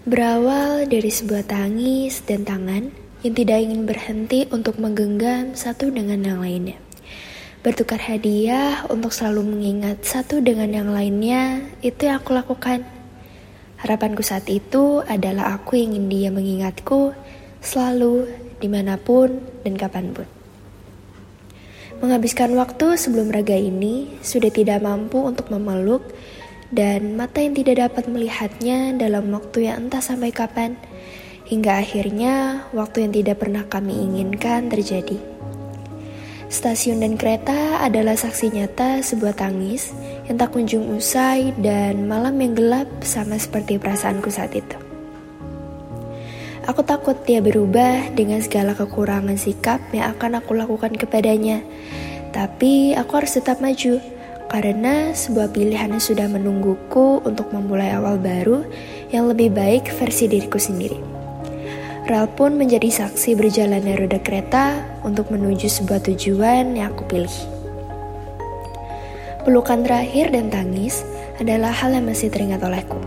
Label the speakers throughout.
Speaker 1: Berawal dari sebuah tangis dan tangan yang tidak ingin berhenti untuk menggenggam satu dengan yang lainnya. Bertukar hadiah untuk selalu mengingat satu dengan yang lainnya, itu yang aku lakukan. Harapanku saat itu adalah aku ingin dia mengingatku selalu, di mana pun, dan kapan pun. Menghabiskan waktu sebelum raga ini sudah tidak mampu untuk memeluk dan mata yang tidak dapat melihatnya dalam waktu yang entah sampai kapan, hingga akhirnya waktu yang tidak pernah kami inginkan terjadi. Stasiun dan kereta adalah saksi nyata sebuah tangis yang tak kunjung usai dan malam yang gelap sama seperti perasaanku saat itu. Aku takut dia berubah dengan segala kekurangan sikap yang akan aku lakukan kepadanya. Tapi aku harus tetap maju karena sebuah pilihan yang sudah menungguku untuk memulai awal baru yang lebih baik versi diriku sendiri. Rel pun menjadi saksi berjalannya roda kereta untuk menuju sebuah tujuan yang aku pilih. Pelukan terakhir dan tangis adalah hal yang masih teringat olehku.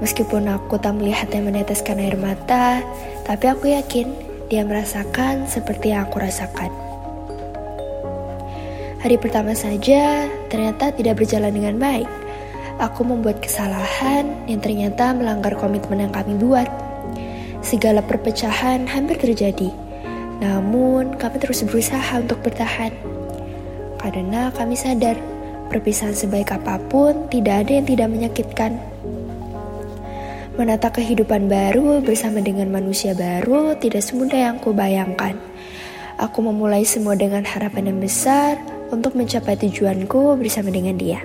Speaker 1: Meskipun aku tak melihatnya meneteskan air mata, tapi aku yakin dia merasakan seperti yang aku rasakan. Hari pertama saja ternyata tidak berjalan dengan baik. Aku membuat kesalahan yang ternyata melanggar komitmen yang kami buat. Segala perpecahan hampir terjadi. Namun, kami terus berusaha untuk bertahan. Karena kami sadar, perpisahan sebaik apa pun tidak ada yang tidak menyakitkan. Menata kehidupan baru bersama dengan manusia baru tidak semudah yang kubayangkan. Aku memulai semua dengan harapan yang besar, untuk mencapai tujuanku bersama dengan dia.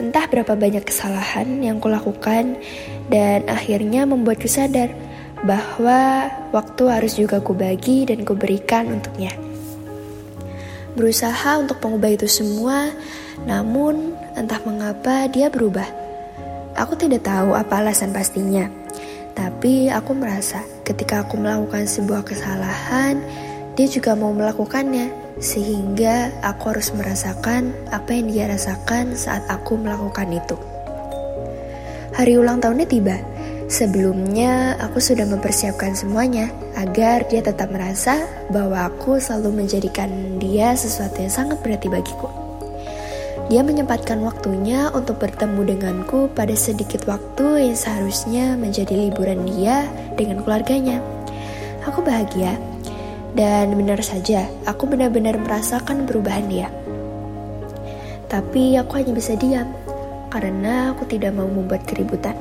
Speaker 1: Entah berapa banyak kesalahan yang kulakukan dan akhirnya membuatku sadar bahwa waktu harus juga kubagi dan kuberikan untuknya. Berusaha untuk mengubah itu semua, namun entah mengapa dia berubah. Aku tidak tahu apa alasan pastinya, tapi aku merasa ketika aku melakukan sebuah kesalahan, dia juga mau melakukannya sehingga aku harus merasakan apa yang dia rasakan saat aku melakukan itu. Hari ulang tahunnya tiba. Sebelumnya, aku sudah mempersiapkan semuanya agar dia tetap merasa bahwa aku selalu menjadikan dia sesuatu yang sangat berarti bagiku. Dia menyempatkan waktunya untuk bertemu denganku pada sedikit waktu yang seharusnya menjadi liburan dia dengan keluarganya. Aku bahagia dan benar saja, aku benar-benar merasakan perubahan dia. Tapi aku hanya bisa diam, karena aku tidak mau membuat keributan.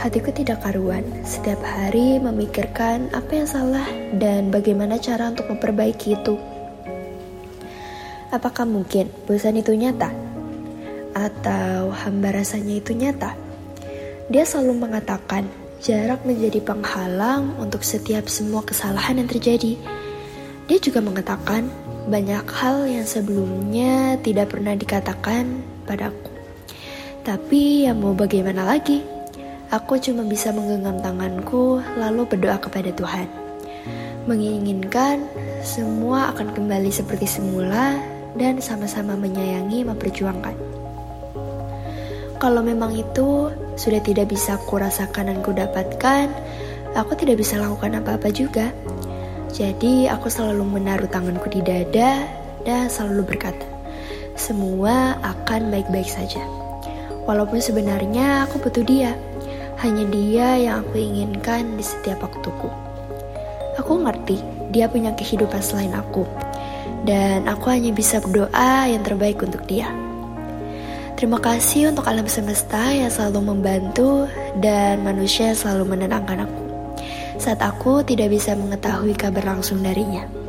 Speaker 1: Hatiku tidak karuan, setiap hari memikirkan apa yang salah dan bagaimana cara untuk memperbaiki itu. Apakah mungkin bosan itu nyata? Atau hamba rasanya itu nyata? Dia selalu mengatakan jarak menjadi penghalang untuk setiap semua kesalahan yang terjadi. Dia juga mengatakan banyak hal yang sebelumnya tidak pernah dikatakan padaku. Tapi ya mau bagaimana lagi? Aku cuma bisa menggenggam tanganku lalu berdoa kepada Tuhan. Menginginkan semua akan kembali seperti semula dan sama-sama menyayangi memperjuangkan. Kalau memang itu sudah tidak bisa ku rasakan dan ku dapatkan, aku tidak bisa lakukan apa-apa juga. Jadi aku selalu menaruh tanganku di dada dan selalu berkata, semua akan baik-baik saja. Walaupun sebenarnya aku butuh dia, hanya dia yang aku inginkan di setiap waktuku. Aku ngerti dia punya kehidupan selain aku, dan aku hanya bisa berdoa yang terbaik untuk dia. Terima kasih untuk alam semesta yang selalu membantu dan manusia selalu menenangkan aku saat aku tidak bisa mengetahui kabar langsung darinya.